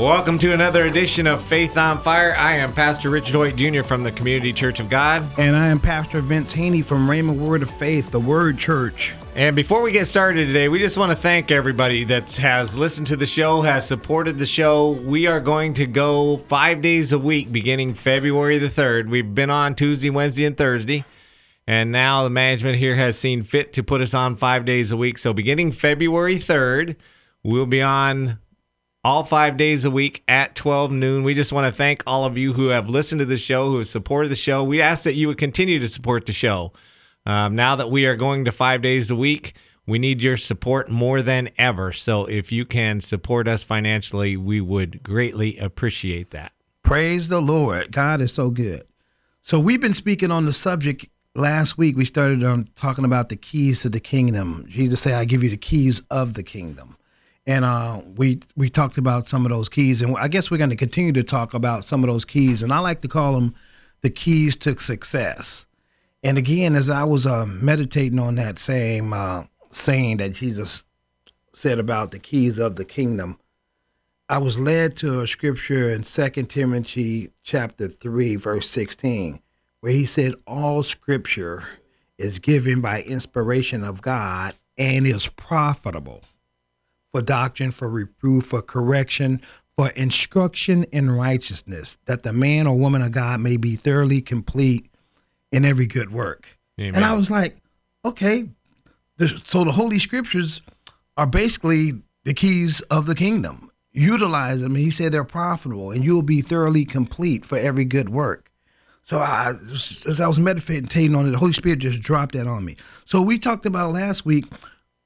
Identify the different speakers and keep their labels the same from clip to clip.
Speaker 1: Welcome to another edition of Faith on Fire. I am Pastor Richard Hoyt Jr. from the Community Church of God.
Speaker 2: And I am Pastor Vince Haynie from Raymond Word of Faith, the Word Church.
Speaker 1: And before we get started today, we just want to thank everybody that has listened to the show, has supported the show. We are going to go five days a week beginning February the 3rd. We've been on Tuesday, Wednesday, and Thursday. And now the management here has seen fit to put us on five days a week. So beginning February 3rd, we'll be on all five days a week at 12 noon. We just want to thank all of you who have listened to the show, who have supported the show. We ask that you would continue to support the show. Um, now that we are going to five days a week, we need your support more than ever. So if you can support us financially, we would greatly appreciate that.
Speaker 2: Praise the Lord. God is so good. So we've been speaking on the subject last week. We started on talking about the keys to the kingdom. Jesus said, I give you the keys of the kingdom and uh, we we talked about some of those keys, and I guess we're going to continue to talk about some of those keys, and I like to call them the keys to success. And again, as I was uh, meditating on that same uh, saying that Jesus said about the keys of the kingdom, I was led to a scripture in Second Timothy chapter three, verse sixteen, where he said, "All scripture is given by inspiration of God and is profitable." For doctrine, for reproof, for correction, for instruction in righteousness, that the man or woman of God may be thoroughly complete in every good work. Amen. And I was like, okay, so the Holy Scriptures are basically the keys of the kingdom. Utilize them. He said they're profitable, and you'll be thoroughly complete for every good work. So I, as I was meditating on it, the Holy Spirit just dropped that on me. So we talked about last week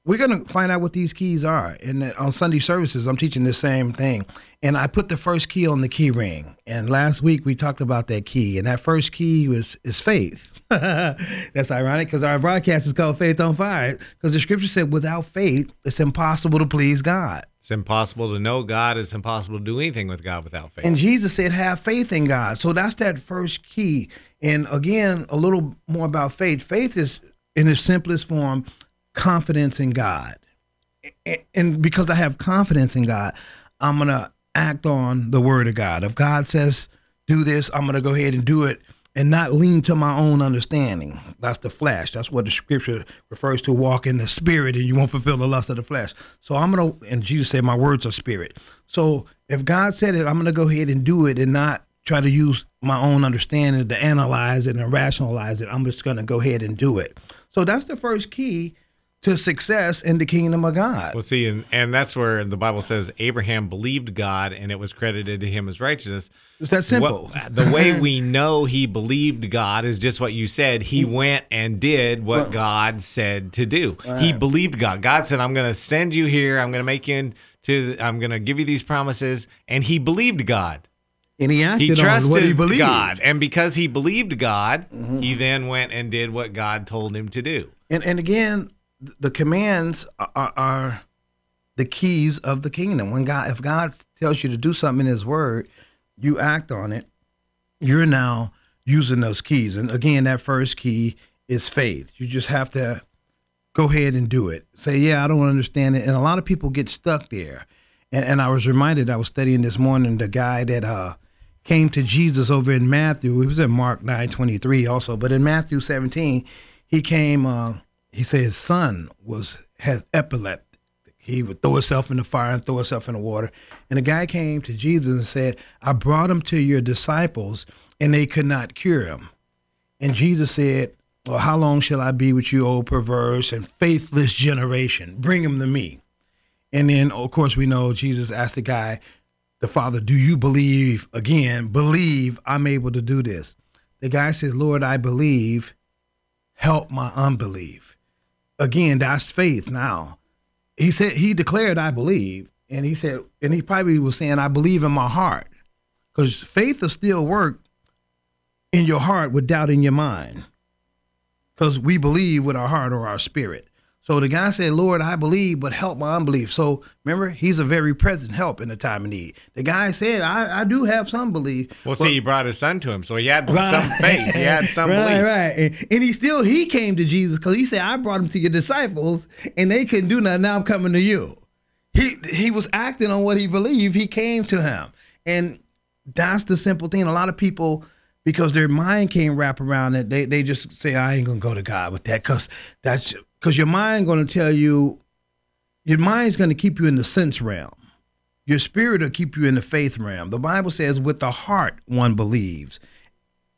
Speaker 2: we're going to find out what these keys are. And on Sunday services, I'm teaching the same thing. And I put the first key on the key ring. And last week we talked about that key. And that first key was is faith. That's ironic because our broadcast is called Faith on Fire. Because the scripture said, without faith, it's impossible to please God.
Speaker 1: It's impossible to know God. It's impossible to do anything with God without faith.
Speaker 2: And Jesus said, have faith in God. So that's that first key. And again, a little more about faith. Faith is, in its simplest form, confidence in God. And because I have confidence in God, I'm going to act on the word of God. If God says, do this, I'm going to go ahead and do it and not lean to my own understanding. That's the flesh. That's what the scripture refers to walk in the spirit and you won't fulfill the lust of the flesh. So I'm going to, and Jesus said, my words are spirit. So if God said it, I'm going to go ahead and do it and not try to use my own understanding to analyze it and rationalize it. I'm just going to go ahead and do it. So that's the first key to success in the kingdom of God.
Speaker 1: Well, see, and, and that's where the Bible says Abraham believed God and it was credited to him as righteousness.
Speaker 2: It's that simple.
Speaker 1: What, the way we know he believed God is just what you said. He, he went and did what well, God said to do. Right. He believed God. God said, I'm going to send you here. I'm going to make you into, I'm going to give you these promises. And he believed God.
Speaker 2: And he acted
Speaker 1: he trusted
Speaker 2: on what he believed.
Speaker 1: God. And because he believed God, mm-hmm. he then went and did what God told him to do.
Speaker 2: And, and again, the commands are, are, the keys of the kingdom. When God, if God tells you to do something in His Word, you act on it. You're now using those keys. And again, that first key is faith. You just have to go ahead and do it. Say, yeah, I don't understand it. And a lot of people get stuck there. And, and I was reminded, I was studying this morning, the guy that uh, came to Jesus over in Matthew. He was in Mark 9 23 also, but in Matthew 17, he came. Uh, he said his son was has epilepsy. He would throw himself in the fire and throw himself in the water. And the guy came to Jesus and said, I brought him to your disciples and they could not cure him. And Jesus said, Well, how long shall I be with you, O perverse and faithless generation? Bring him to me. And then, of course, we know Jesus asked the guy, the father, Do you believe? Again, believe I'm able to do this. The guy says, Lord, I believe. Help my unbelief. Again, that's faith now. He said, He declared, I believe. And he said, and he probably was saying, I believe in my heart. Because faith will still work in your heart with doubt in your mind. Because we believe with our heart or our spirit. So the guy said, Lord, I believe, but help my unbelief. So remember, he's a very present help in the time of need. The guy said, I, I do have some belief.
Speaker 1: Well, see, he brought his son to him, so he had right. some faith. He had some
Speaker 2: right,
Speaker 1: belief.
Speaker 2: Right, and, and he still, he came to Jesus because he said, I brought him to your disciples and they couldn't do nothing. Now I'm coming to you. He, he was acting on what he believed. He came to him. And that's the simple thing. A lot of people, because their mind can't wrap around it, they, they just say, I ain't going to go to God with that because that's because your mind going to tell you, your mind's going to keep you in the sense realm. Your spirit will keep you in the faith realm. The Bible says, with the heart one believes.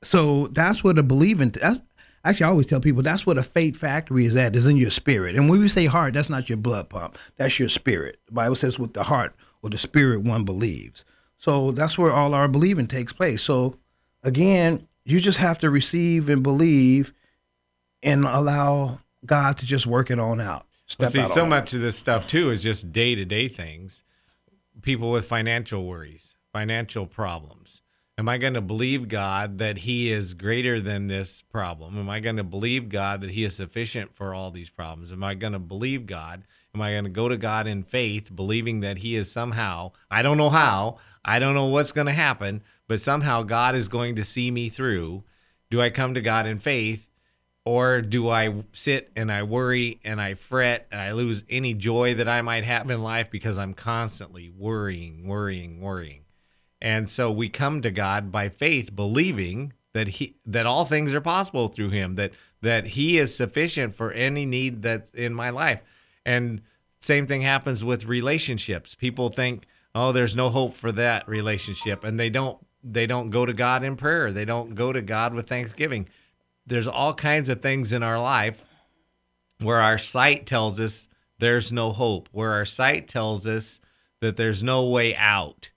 Speaker 2: So that's what a believing. That's actually I always tell people that's what a faith factory is at. Is in your spirit. And when we say heart, that's not your blood pump. That's your spirit. The Bible says, with the heart or the spirit one believes. So that's where all our believing takes place. So again, you just have to receive and believe and allow God to just work it on out.
Speaker 1: Well, see, so much of this stuff too is just day to day things. People with financial worries, financial problems. Am I going to believe God that He is greater than this problem? Am I going to believe God that He is sufficient for all these problems? Am I going to believe God? Am I going to go to God in faith, believing that He is somehow, I don't know how, I don't know what's going to happen, but somehow God is going to see me through? Do I come to God in faith or do I sit and I worry and I fret and I lose any joy that I might have in life because I'm constantly worrying, worrying, worrying? And so we come to God by faith, believing that he that all things are possible through him, that that he is sufficient for any need that's in my life. And same thing happens with relationships. People think, "Oh, there's no hope for that relationship." And they don't they don't go to God in prayer. They don't go to God with thanksgiving there's all kinds of things in our life where our sight tells us there's no hope, where our sight tells us that there's no way out.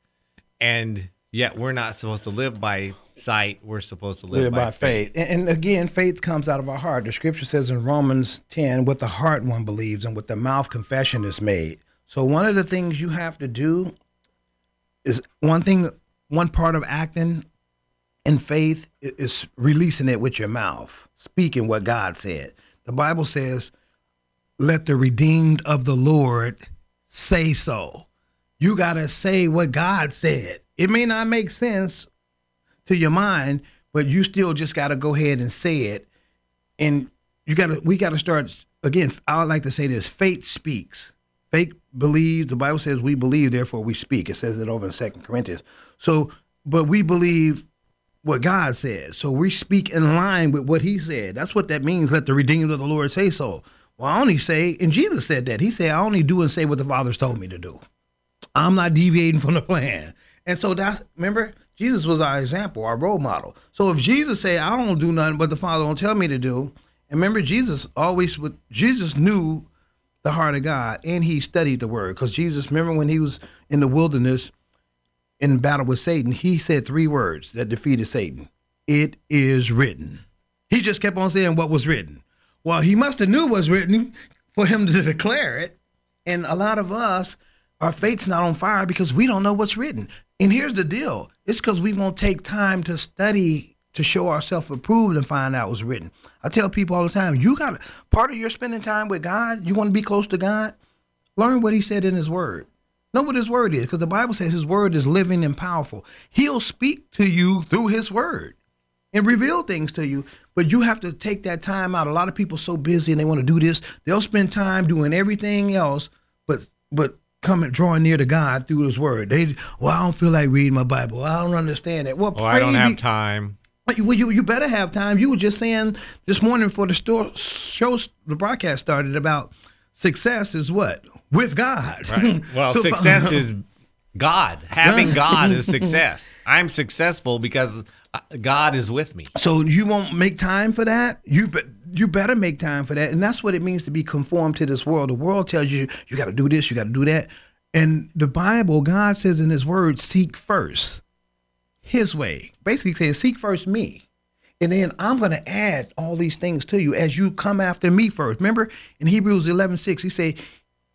Speaker 1: And yet we're not supposed to live by sight. We're supposed to live, live by, by, faith.
Speaker 2: faith. And, again, faith comes out of our heart. The scripture says in Romans 10, with the heart one believes and with the mouth confession is made. So one of the things you have to do is one thing, one part of acting faith is releasing it with your mouth, speaking what God said. The Bible says, let the redeemed of the Lord say so. You got to say what God said. It may not make sense to your mind, but you still just got to go ahead and say it. And you got to, we got to start, again, I would like to say this faith speaks. Faith believes, the Bible says we believe, therefore we speak. It says it over in Second Corinthians. So, but we believe what God says. So we speak in line with what he said. That's what that means. Let the redeemed of the Lord say so. Well, I only say, and Jesus said that. He said, I only do and say what the Father's told me to do. I'm not deviating from the plan. And so that remember, Jesus was our example, our role model. So if Jesus said, I don't do nothing but the Father don't tell me to do, and remember, Jesus always would Jesus knew the heart of God and he studied the word. Because Jesus, remember when he was in the wilderness, in battle with Satan, he said three words that defeated Satan. It is written. He just kept on saying what was written. Well, he must have knew what was written for him to declare it. And a lot of us, our faith's not on fire because we don't know what's written. And here's the deal: it's because we won't take time to study to show ourselves approved and find out what's written. I tell people all the time: you got part of your spending time with God. You want to be close to God. Learn what He said in His Word. Know what his word is, because the Bible says his word is living and powerful. He'll speak to you through his word and reveal things to you, but you have to take that time out. A lot of people so busy and they want to do this. They'll spend time doing everything else, but but coming drawing near to God through his word. They well, I don't feel like reading my Bible. I don't understand it. Well,
Speaker 1: well I don't have time.
Speaker 2: Well, you, you better have time. You were just saying this morning before the store show the broadcast started about success is what with God.
Speaker 1: Right. Well, so, success is God. Having God is success. I'm successful because uh, God is with me.
Speaker 2: So you won't make time for that. You be, you better make time for that, and that's what it means to be conformed to this world. The world tells you you got to do this, you got to do that, and the Bible, God says in His Word, seek first His way. Basically, saying seek first me, and then I'm going to add all these things to you as you come after me first. Remember in Hebrews 11:6, He say,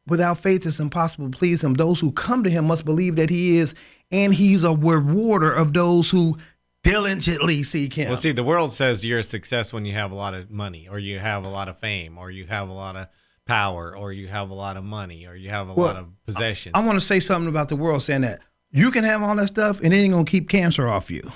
Speaker 2: "Without faith, it's impossible to please Him. Those who come to Him must believe that He is, and He's a rewarder of those who." diligently seek him.
Speaker 1: Well, see, the world says you're a success when you have a lot of money, or you have a lot of fame, or you have a lot of power, or you have a lot of money, or you have a
Speaker 2: Well,
Speaker 1: lot of possessions.
Speaker 2: I want to say something about the world saying that you can have all that stuff and it ain't gonna keep cancer off you.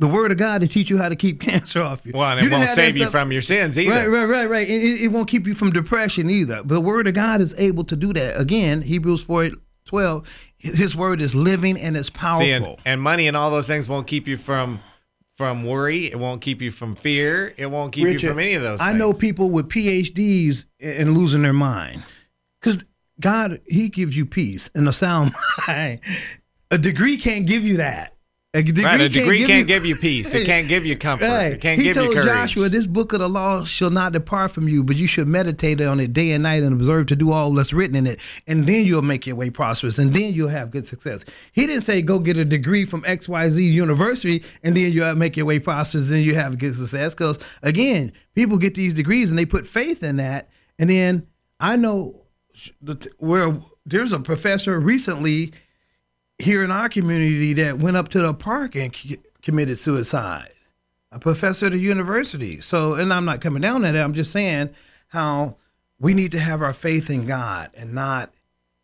Speaker 2: The word of God to teach you how to keep cancer off you.
Speaker 1: well, and
Speaker 2: You
Speaker 1: it won't save you from your sins either.
Speaker 2: Right, right, right, right. It, it- won't keep you from depression either. But the word of God is able to do that. Again, Hebrews 4 12, his word is living and it's powerful.
Speaker 1: See, and, and money and all those things won't keep you from from worry. It won't keep you from fear. It won't keep you from any of those.
Speaker 2: I
Speaker 1: things.
Speaker 2: know people with PhDs and losing their mind. Because God, He gives you peace and a sound mind. A degree can't give you that. A degree,
Speaker 1: Right, a degree
Speaker 2: give
Speaker 1: can't
Speaker 2: you,
Speaker 1: give you peace. It can't give you comfort.
Speaker 2: Right.
Speaker 1: It can't
Speaker 2: he
Speaker 1: give you courage.
Speaker 2: He told Joshua, "This book of the law shall not depart from you, but you should meditate on it day and night and observe to do all that's written in it, and then you'll make your way prosperous, and then you'll have good success." He didn't say go get a degree from X Y Z University and then you'll make your way prosperous and you have good success. Because again, people get these degrees and they put faith in that, and then I know the- where there's a professor recently here in our community that went up to the park and c- committed suicide. A professor at the university. So, and I'm not coming down on that. I'm just saying how we need to have our faith in God and not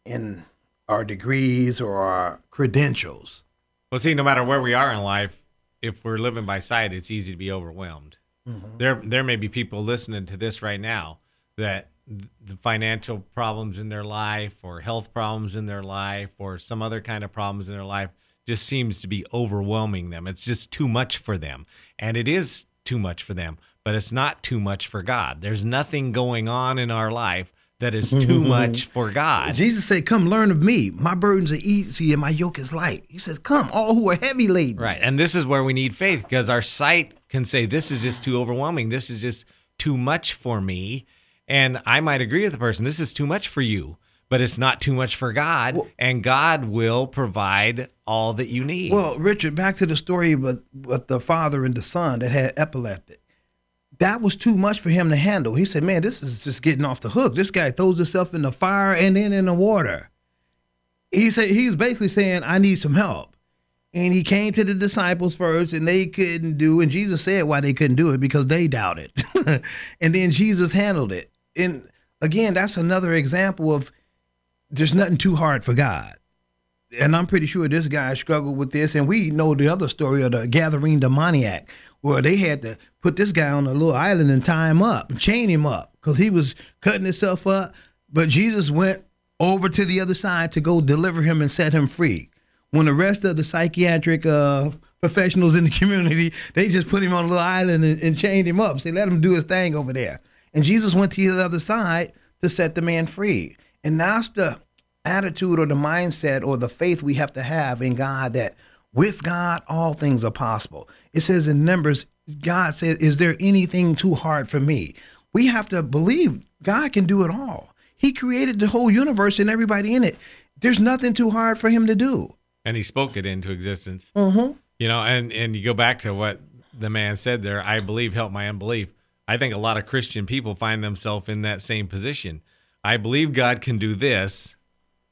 Speaker 2: in our degrees or our credentials.
Speaker 1: Well, see, no matter where we are in life, if we're living by sight, it's easy to be overwhelmed.
Speaker 2: Mm-hmm.
Speaker 1: There, there may be people listening to this right now that th- the financial problems in their life, or health problems in their life, or some other kind of problems in their life, just seems to be overwhelming them. It's just too much for them, and it is too much for them. But it's not too much for God. There's nothing going on in our life that is too much for God.
Speaker 2: Jesus said, Come learn of me. My burdens are easy and my yoke is light. He says, Come, all who are heavy laden.
Speaker 1: Right. And this is where we need faith because our sight can say, this is just too overwhelming. This is just too much for me. And I might agree with the person, this is too much for you, but it's not too much for God. and God will provide all that you need.
Speaker 2: Well, Richard, back to the story with, with the father and the son that had epileptic. That was too much for him to handle. He said, Man, this is just getting off the hook. This guy throws himself in the fire and then in the water. He said he was basically saying, I need some help. And he came to the disciples first, and they couldn't do. And Jesus said why they couldn't do it because they doubted. and then Jesus handled it. And again, that's another example of there's nothing too hard for God and I'm pretty sure this guy struggled with this. And we know the other story of the Gadarene demoniac, where they had to put this guy on a little island and tie him up, and chain him up, because he was cutting himself up. But Jesus went over to the other side to go deliver him and set him free. When the rest of the psychiatric uh, professionals in the community, they just put him on a little island and, and chained him up. Say, let him do his thing over there. And Jesus went to the other side to set the man free. And that's the attitude or the mindset or the faith we have to have in God that with God all things are possible. It says in Numbers, God says, Is there anything too hard for me? We have to believe God can do it all. He created the whole universe and everybody in it. There's nothing too hard for him to do.
Speaker 1: and he spoke it into existence.
Speaker 2: Mm-hmm.
Speaker 1: You know, and, and you go back to what the man said there I believe, help my unbelief. I think a lot of Christian people find themselves in that same position. I believe God can do this.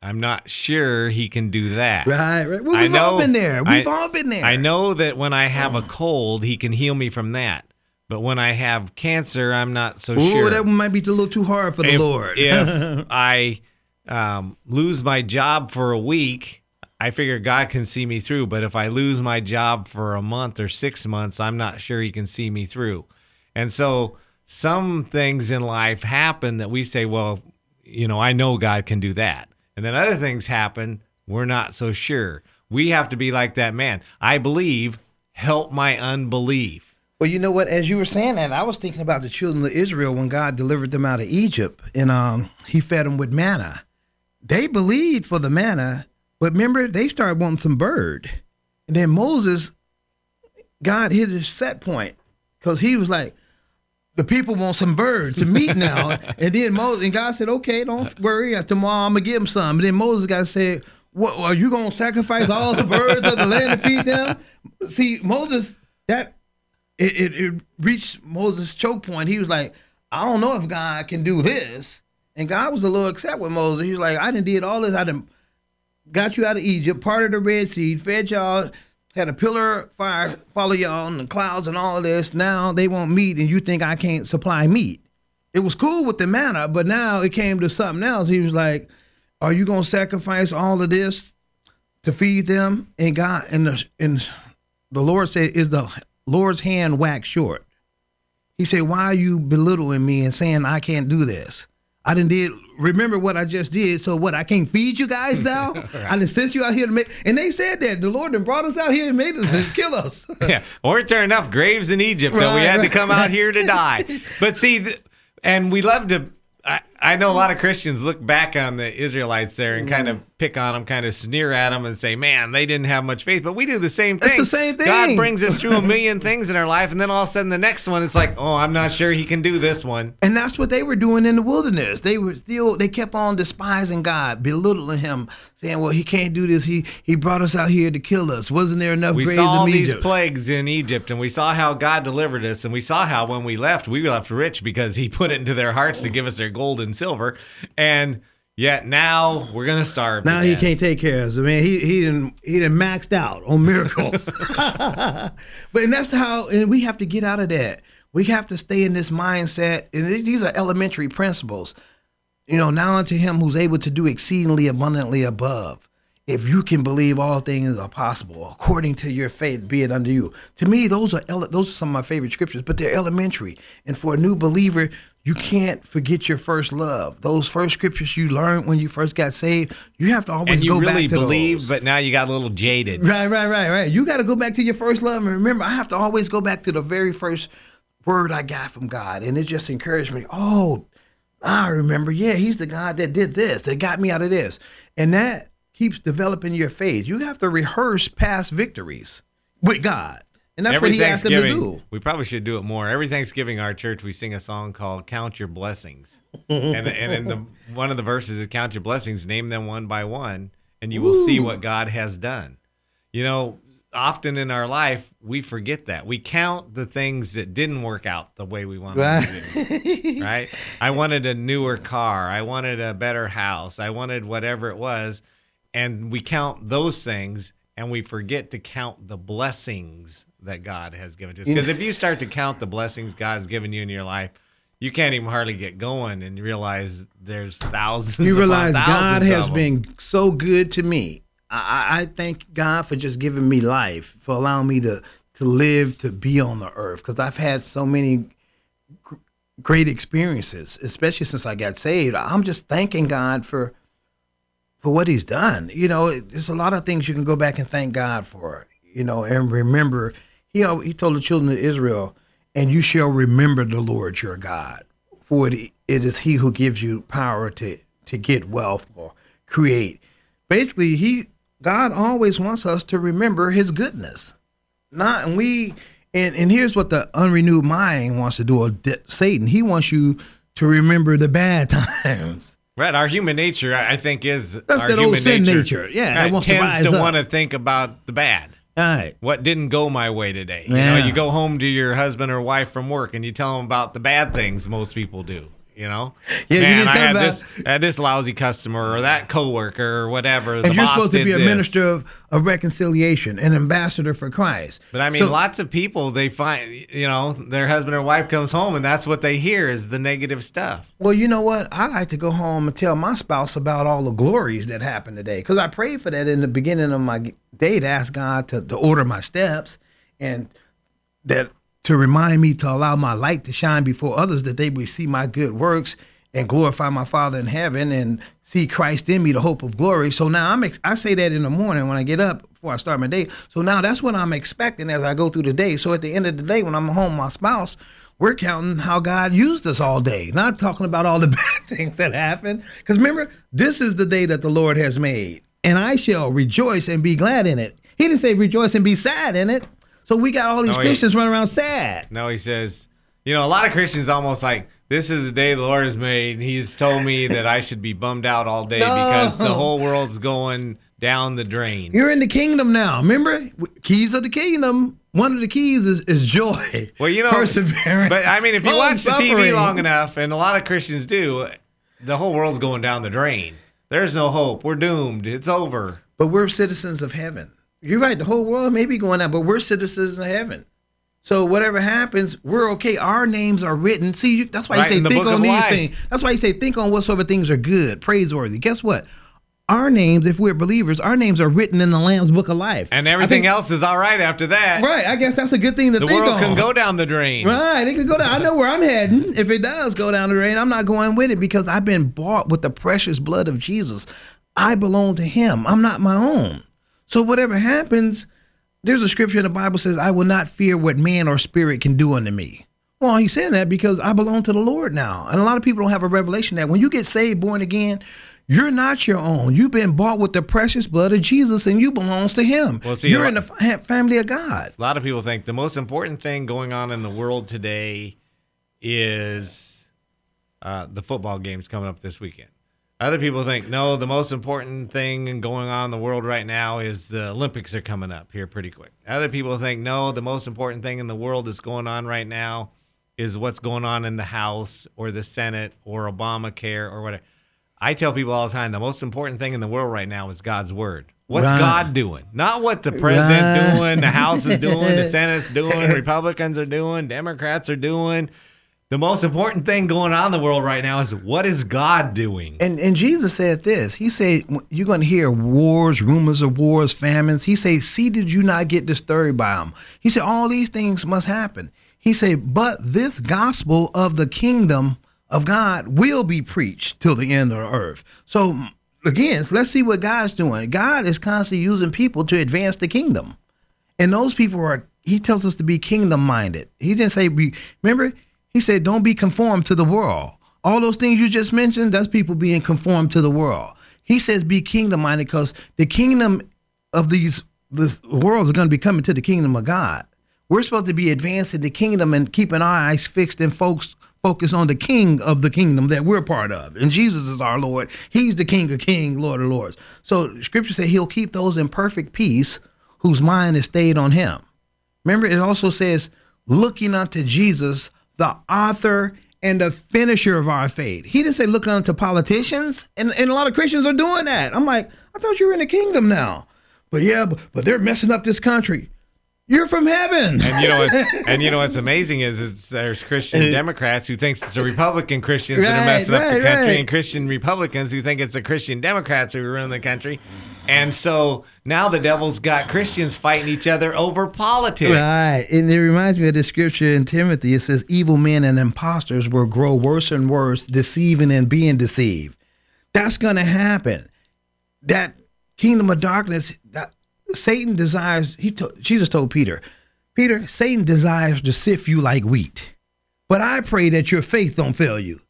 Speaker 1: I'm not sure he can do that.
Speaker 2: Right, right. Well, we've
Speaker 1: know,
Speaker 2: all been there. We've
Speaker 1: I-
Speaker 2: all been there.
Speaker 1: I know that when I have a cold, he can heal me from that. But when I have cancer, I'm not so
Speaker 2: Ooh,
Speaker 1: sure.
Speaker 2: that might be a little too hard for the
Speaker 1: if,
Speaker 2: Lord.
Speaker 1: if I um, lose my job for a week, I figure God can see me through. But if I lose my job for a month or six months, I'm not sure He can see me through. And so some things in life happen that we say, well, you know, I know God can do that. And then other things happen, we're not so sure. We have to be like that man. I believe, help my unbelief.
Speaker 2: Well, you know what? As you were saying that, I was thinking about the children of Israel when God delivered them out of Egypt, and um, He fed them with manna. They believed for the manna, but remember, they started wanting some bird, and then Moses God hit his set point because he was like, the people want some birds to meet now. and then Moses and God said, okay, don't uh-huh. worry. Tomorrow I'm gonna give them some. And then Moses got to say, what are you gonna sacrifice all the birds of the land to feed them? See, Moses, that it, it, it reached Moses' choke point. He was like, I don't know if God can do this. And God was a little upset with Moses. He was like, I didn't did all this. I didn't got you out of Egypt, part of the Red Sea, fed y'all, had a pillar fire follow y'all in the clouds and all of this. Now they want meat, and you think I can't supply meat. It was cool with the manna, but now it came to something else. He was like, Are you gonna sacrifice all of this to feed them? And God and the and the Lord said, Is the Lord's hand waxed short? He said, Why are you belittling me and saying I can't do this? I didn't did remember what I just did. So what? I can't feed you guys now. right. I sent you out here to make. And they said that the Lord then brought us out here and made us to kill us.
Speaker 1: yeah, weren't there enough graves in Egypt right, that we had right. to come out here to die. But see, th- and we love to I, I know a lot of Christians look back on the Israelites there and kind of pick on them, kind of sneer at them, and say, "Man, they didn't have much faith." But we do the same thing.
Speaker 2: It's the same thing.
Speaker 1: God brings us through a million things in our life, and then all of a sudden, the next one is like, "Oh, I'm not sure He can do this one."
Speaker 2: And that's what they were doing in the wilderness. They were still they kept on despising God, belittling Him, saying, "Well, He can't do this. He He brought us out here to kill us. Wasn't there enough?"
Speaker 1: We saw all these plagues in Egypt, and we saw how God delivered us, and we saw how when we left, we left rich because He put it into their hearts to give us their gold and silver, and Yet now we're gonna starve.
Speaker 2: Now he can't take care of us. I mean, he he didn't he didn't maxed out on miracles. but and that's how and we have to get out of that. We have to stay in this mindset, and these are elementary principles. You know, now unto him who's able to do exceedingly abundantly above. If you can believe all things are possible according to your faith, be it unto you. To me, those are ele- those are some of my favorite scriptures, but they're elementary. And for a new believer, you can't forget your first love. Those first scriptures you learned when you first got saved, you have to always
Speaker 1: and you
Speaker 2: go
Speaker 1: really
Speaker 2: back to
Speaker 1: believe,
Speaker 2: those.
Speaker 1: but now you got a little jaded.
Speaker 2: Right, right, right, right. You got to go back to your first love, and remember, I have to always go back to the very first word I got from God, and it just encouraged me. Oh, I remember. Yeah, He's the God that did this, that got me out of this, and that keeps developing your faith. You have to rehearse past victories with God. And that's Every what he asked them to do.
Speaker 1: We probably should do it more. Every Thanksgiving, our church we sing a song called "Count Your Blessings," and and in the one of the verses is "Count your blessings, name them one by one, and you will Ooh. see what God has done." You know, often in our life we forget that we count the things that didn't work out the way we wanted right. to. right? I wanted a newer car. I wanted a better house. I wanted whatever it was, and we count those things and we forget to count the blessings that God has given to us. Because if you start to count the blessings God's given you in your life, you can't even hardly get going and you realize there's thousands.
Speaker 2: You realize
Speaker 1: God
Speaker 2: has been so good to me. I, I thank God for just giving me life, for allowing me to to live, to be on the earth. Because I've had so many great experiences, especially since I got saved. I'm just thanking God for for what He's done. You know, there's a lot of things you can go back and thank God for you know, and remember, he he told the children of Israel, and you shall remember the Lord your God, for it, it is He who gives you power to to get wealth or create. Basically, he God always wants us to remember His goodness, not and we. And, and here's what the unrenewed mind wants to do, or Satan. He wants you to remember the bad times.
Speaker 1: Right, our human nature, I think, is
Speaker 2: That's
Speaker 1: our
Speaker 2: that
Speaker 1: human
Speaker 2: old sin
Speaker 1: nature.
Speaker 2: nature. Yeah,
Speaker 1: right, tends to,
Speaker 2: to
Speaker 1: want to think about the bad.
Speaker 2: Right.
Speaker 1: What didn't go my way today?
Speaker 2: Yeah.
Speaker 1: You know, you go home to your husband or wife from work and you tell them about the bad things most people do. You know,
Speaker 2: yeah,
Speaker 1: man,
Speaker 2: you
Speaker 1: I had
Speaker 2: about,
Speaker 1: this I had this lousy customer or that coworker or whatever.
Speaker 2: And you're supposed to be a
Speaker 1: this.
Speaker 2: minister of, of reconciliation, an ambassador for Christ.
Speaker 1: But I mean,
Speaker 2: So-
Speaker 1: lots of people they find you know their husband or wife comes home and that's what they hear is the negative stuff.
Speaker 2: Well, you know what? I like to go home and tell my spouse about all the glories that happened today because I prayed for that in the beginning of my day to ask God to, to order my steps and that to remind me to allow my light to shine before others that they would see my good works and glorify my Father in heaven and see Christ in me, the hope of glory. So now I'm ex- I say that in the morning when I get up before I start my day. So now that's what I'm expecting as I go through the day. So at the end of the day, when I'm home, with my spouse, we're counting how God used us all day, not talking about all the bad things that happened. Because remember, this is the day that the Lord has made, and I shall rejoice and be glad in it. He didn't say rejoice and be sad in it. So we got all these
Speaker 1: No, he-
Speaker 2: Christians running around sad.
Speaker 1: No, he says, you know, a lot of Christians almost like, this is the day the Lord has made. and He's told me that I should be bummed out all day
Speaker 2: No.
Speaker 1: because the whole world's going down the drain.
Speaker 2: You're in the kingdom now. Remember, keys of the kingdom. One of the keys is, is joy.
Speaker 1: Well, you know,
Speaker 2: perseverance.
Speaker 1: But I mean, if you watch the TV
Speaker 2: long
Speaker 1: enough, and a lot of Christians do, the whole world's going down the drain. There's no hope. We're doomed. It's over.
Speaker 2: But we're citizens of heaven. You're right. The whole world may be going out, but we're citizens of heaven. So whatever happens, we're okay. Our names are written. See, you, that's why
Speaker 1: Right
Speaker 2: you say think on these
Speaker 1: life.
Speaker 2: things. That's why you say think on whatsoever things are good, praiseworthy. Guess what? Our names, if we're believers, our names are written in the Lamb's book of life.
Speaker 1: And everything
Speaker 2: think-
Speaker 1: else is all right after that.
Speaker 2: Right. I guess that's a good thing to
Speaker 1: The
Speaker 2: think
Speaker 1: world
Speaker 2: on.
Speaker 1: can go down the drain.
Speaker 2: Right, it could go down. I know where I'm heading. If it does go down the drain, I'm not going with it because I've been bought with the precious blood of Jesus. I belong to Him. I'm not my own. So whatever happens, there's a scripture in the Bible says, "I will not fear what man or spirit can do unto me." Well, he's saying that because I belong to the Lord now, and a lot of people don't have a revelation that when you get saved, born again. You're not your own. You've been bought with the precious blood of Jesus, and you belongs to Him.
Speaker 1: Well, see,
Speaker 2: you're in the family of God.
Speaker 1: A lot of people think the most important thing going on in the world today is uh, the football games coming up this weekend. Other people think no, the most important thing going on in the world right now is the Olympics are coming up here pretty quick. Other people think no, the most important thing in the world that's going on right now is what's going on in the House or the Senate or Obamacare or whatever. I tell people all the time the most important thing in the world right now is God's word. What's
Speaker 2: Right.
Speaker 1: God doing? Not what the president
Speaker 2: Right.
Speaker 1: doing, the House is doing, the Senate's doing, Republicans are doing, Democrats are doing. The most important thing going on in the world right now is what is God doing?
Speaker 2: And and Jesus said this. He said you're going to hear wars, rumors of wars, famines. He said, "See, did you not get disturbed by them?" He said, "All these things must happen." He said, "But this gospel of the kingdom of God will be preached till the end of the earth." So again, let's see what God's doing. God is constantly using people to advance the kingdom. And those people are, he tells us to be kingdom minded. He didn't say, be, remember, he said, don't be conformed to the world. All those things you just mentioned, that's people being conformed to the world. He says, be kingdom minded because the kingdom of these this worlds are going to be coming to the kingdom of God. We're supposed to be advancing the kingdom and keeping our eyes fixed and folks focus on the king of the kingdom that we're part of. And Jesus is our Lord. He's the King of Kings, Lord of Lords. So scripture says he'll keep those in perfect peace whose mind is stayed on him. Remember, it also says, looking unto Jesus, the author and the finisher of our faith. He didn't say look unto politicians, and, and a lot of Christians are doing that. I'm like, I thought you were in the kingdom now. But yeah, but, but they're messing up this country. You're from heaven.
Speaker 1: And you know what's and you know what's amazing is it's there's Christian uh, Democrats who thinks it's the Republican Christians that are
Speaker 2: Right,
Speaker 1: messing up the country,
Speaker 2: right.
Speaker 1: and Christian Republicans who think it's the Christian Democrats who run the country. And so now the devil's got Christians fighting each other over politics.
Speaker 2: Right. And it reminds me of the scripture in Timothy. It says, Evil men and impostors will grow worse and worse, deceiving and being deceived. That's going to happen. That kingdom of darkness, that Satan desires, he told, Jesus told Peter, Peter, Satan desires to sift you like wheat. But I pray that your faith don't fail you.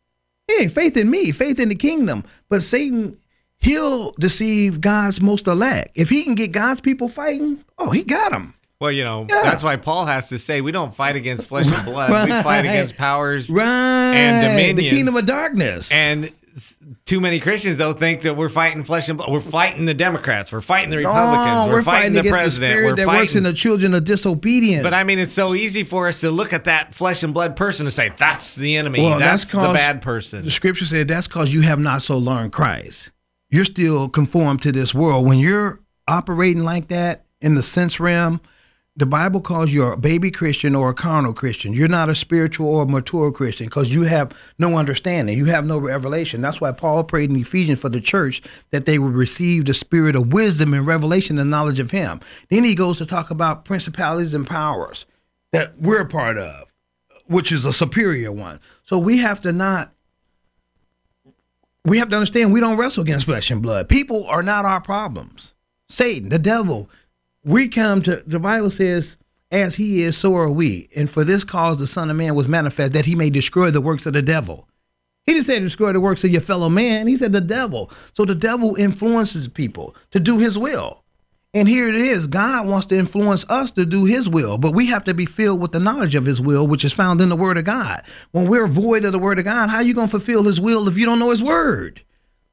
Speaker 2: Hey, faith in me, faith in the kingdom. But Satan, he'll deceive God's most elect. If he can get God's people fighting, oh, he got them.
Speaker 1: Well, you know,
Speaker 2: Yeah.
Speaker 1: that's why Paul has to say we don't fight against flesh and blood. We fight against powers
Speaker 2: Right.
Speaker 1: and
Speaker 2: The kingdom of darkness.
Speaker 1: And too many Christians though think that we're fighting flesh and blood. We're fighting the Democrats. We're fighting the Republicans.
Speaker 2: No,
Speaker 1: we're, fighting, the
Speaker 2: against
Speaker 1: president.
Speaker 2: spirit
Speaker 1: we're
Speaker 2: that
Speaker 1: fighting.
Speaker 2: works in the children of disobedience.
Speaker 1: but I mean, it's so easy for us to look at that flesh and blood person and say that's the enemy.
Speaker 2: Well,
Speaker 1: that's,
Speaker 2: that's
Speaker 1: the bad person.
Speaker 2: the scripture said that's because you have not so learned Christ. You're still conformed to this world. When you're operating like that in the sense realm, the Bible calls you a baby Christian or a carnal Christian. You're not a spiritual or mature Christian because you have no understanding. You have no revelation. That's why Paul prayed in Ephesians for the church that they would receive the spirit of wisdom and revelation and knowledge of Him. Then he goes to talk about principalities and powers that we're a part of, which is a superior one. So we have to not we have to understand we don't wrestle against flesh and blood. People are not our problems. Satan, the devil, we come to the Bible says, as he is, so are we. And for this cause the Son of Man was manifest that he may destroy the works of the devil. He didn't say destroy the works of your fellow man. He said the devil. So the devil influences people to do his will. And here it is. God wants to influence us to do his will, but we have to be filled with the knowledge of his will, which is found in the word of God. When we're void of the word of God, how are you going to fulfill his will if you don't know his word?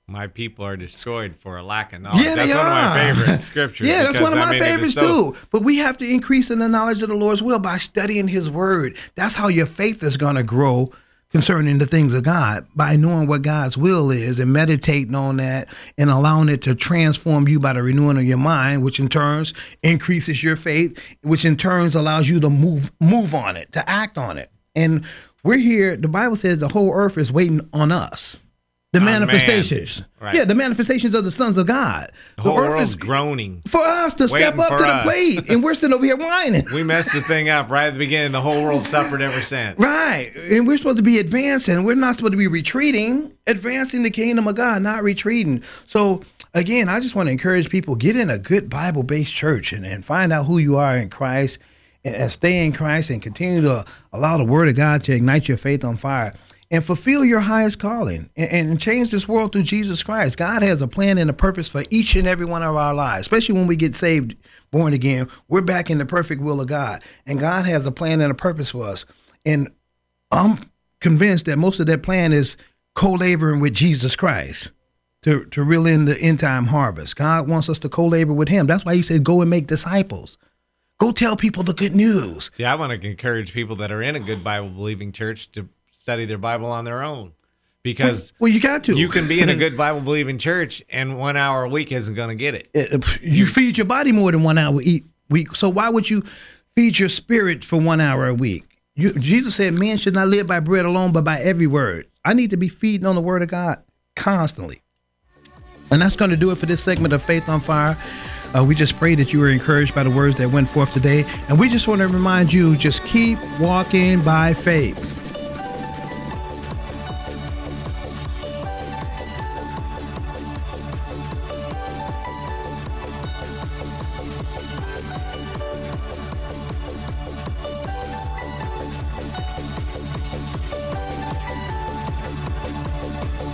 Speaker 1: My people are destroyed for a lack of knowledge.
Speaker 2: Yeah,
Speaker 1: that's one of my favorite scriptures.
Speaker 2: Yeah, that's one of
Speaker 1: I
Speaker 2: my
Speaker 1: mean,
Speaker 2: favorites
Speaker 1: so-
Speaker 2: too. But we have to increase in the knowledge of the Lord's will by studying his word. That's how your faith is going to grow concerning the things of God by knowing what God's will is and meditating on that and allowing it to transform you by the renewing of your mind, which in turns increases your faith, which in turns allows you to move move on it, to act on it. And we're here, the Bible says the whole earth is waiting on us. The
Speaker 1: On
Speaker 2: manifestations.
Speaker 1: Right.
Speaker 2: Yeah, the manifestations of the sons of God.
Speaker 1: The whole world's groaning.
Speaker 2: for us to step up to the
Speaker 1: us.
Speaker 2: plate, and we're sitting over here whining.
Speaker 1: We messed the thing up right at the beginning. The whole world suffered ever since.
Speaker 2: Right, and we're supposed to be advancing. We're not supposed to be retreating. Advancing the kingdom of God, not retreating. So again, I just want to encourage people: get in a good Bible-based church and, and find out who you are in Christ, and, and stay in Christ, and continue to allow the Word of God to ignite your faith on fire. And fulfill your highest calling and, and change this world through Jesus Christ. God has a plan and a purpose for each and every one of our lives, especially when we get saved, born again. We're back in the perfect will of God. And God has a plan and a purpose for us. And I'm convinced that most of that plan is co-laboring with Jesus Christ to, to reel in the end time harvest. God wants us to co-labor with him. That's why he said, go and make disciples. Go tell people the good news.
Speaker 1: See, I want to encourage people that are in a good Bible believing church to study their Bible on their own. Because
Speaker 2: Well, you got to.
Speaker 1: you can be in a good Bible believing church and one hour a week isn't going to get it.
Speaker 2: Uh, you feed your body more than one hour a week. So why would you feed your spirit for one hour a week? You, Jesus said, "Man should not live by bread alone, but by every word." I need to be feeding on the Word of God constantly, and that's going to do it for this segment of Faith on Fire. Uh, we just pray that you were encouraged by the words that went forth today, and we just want to remind you: just keep walking by faith.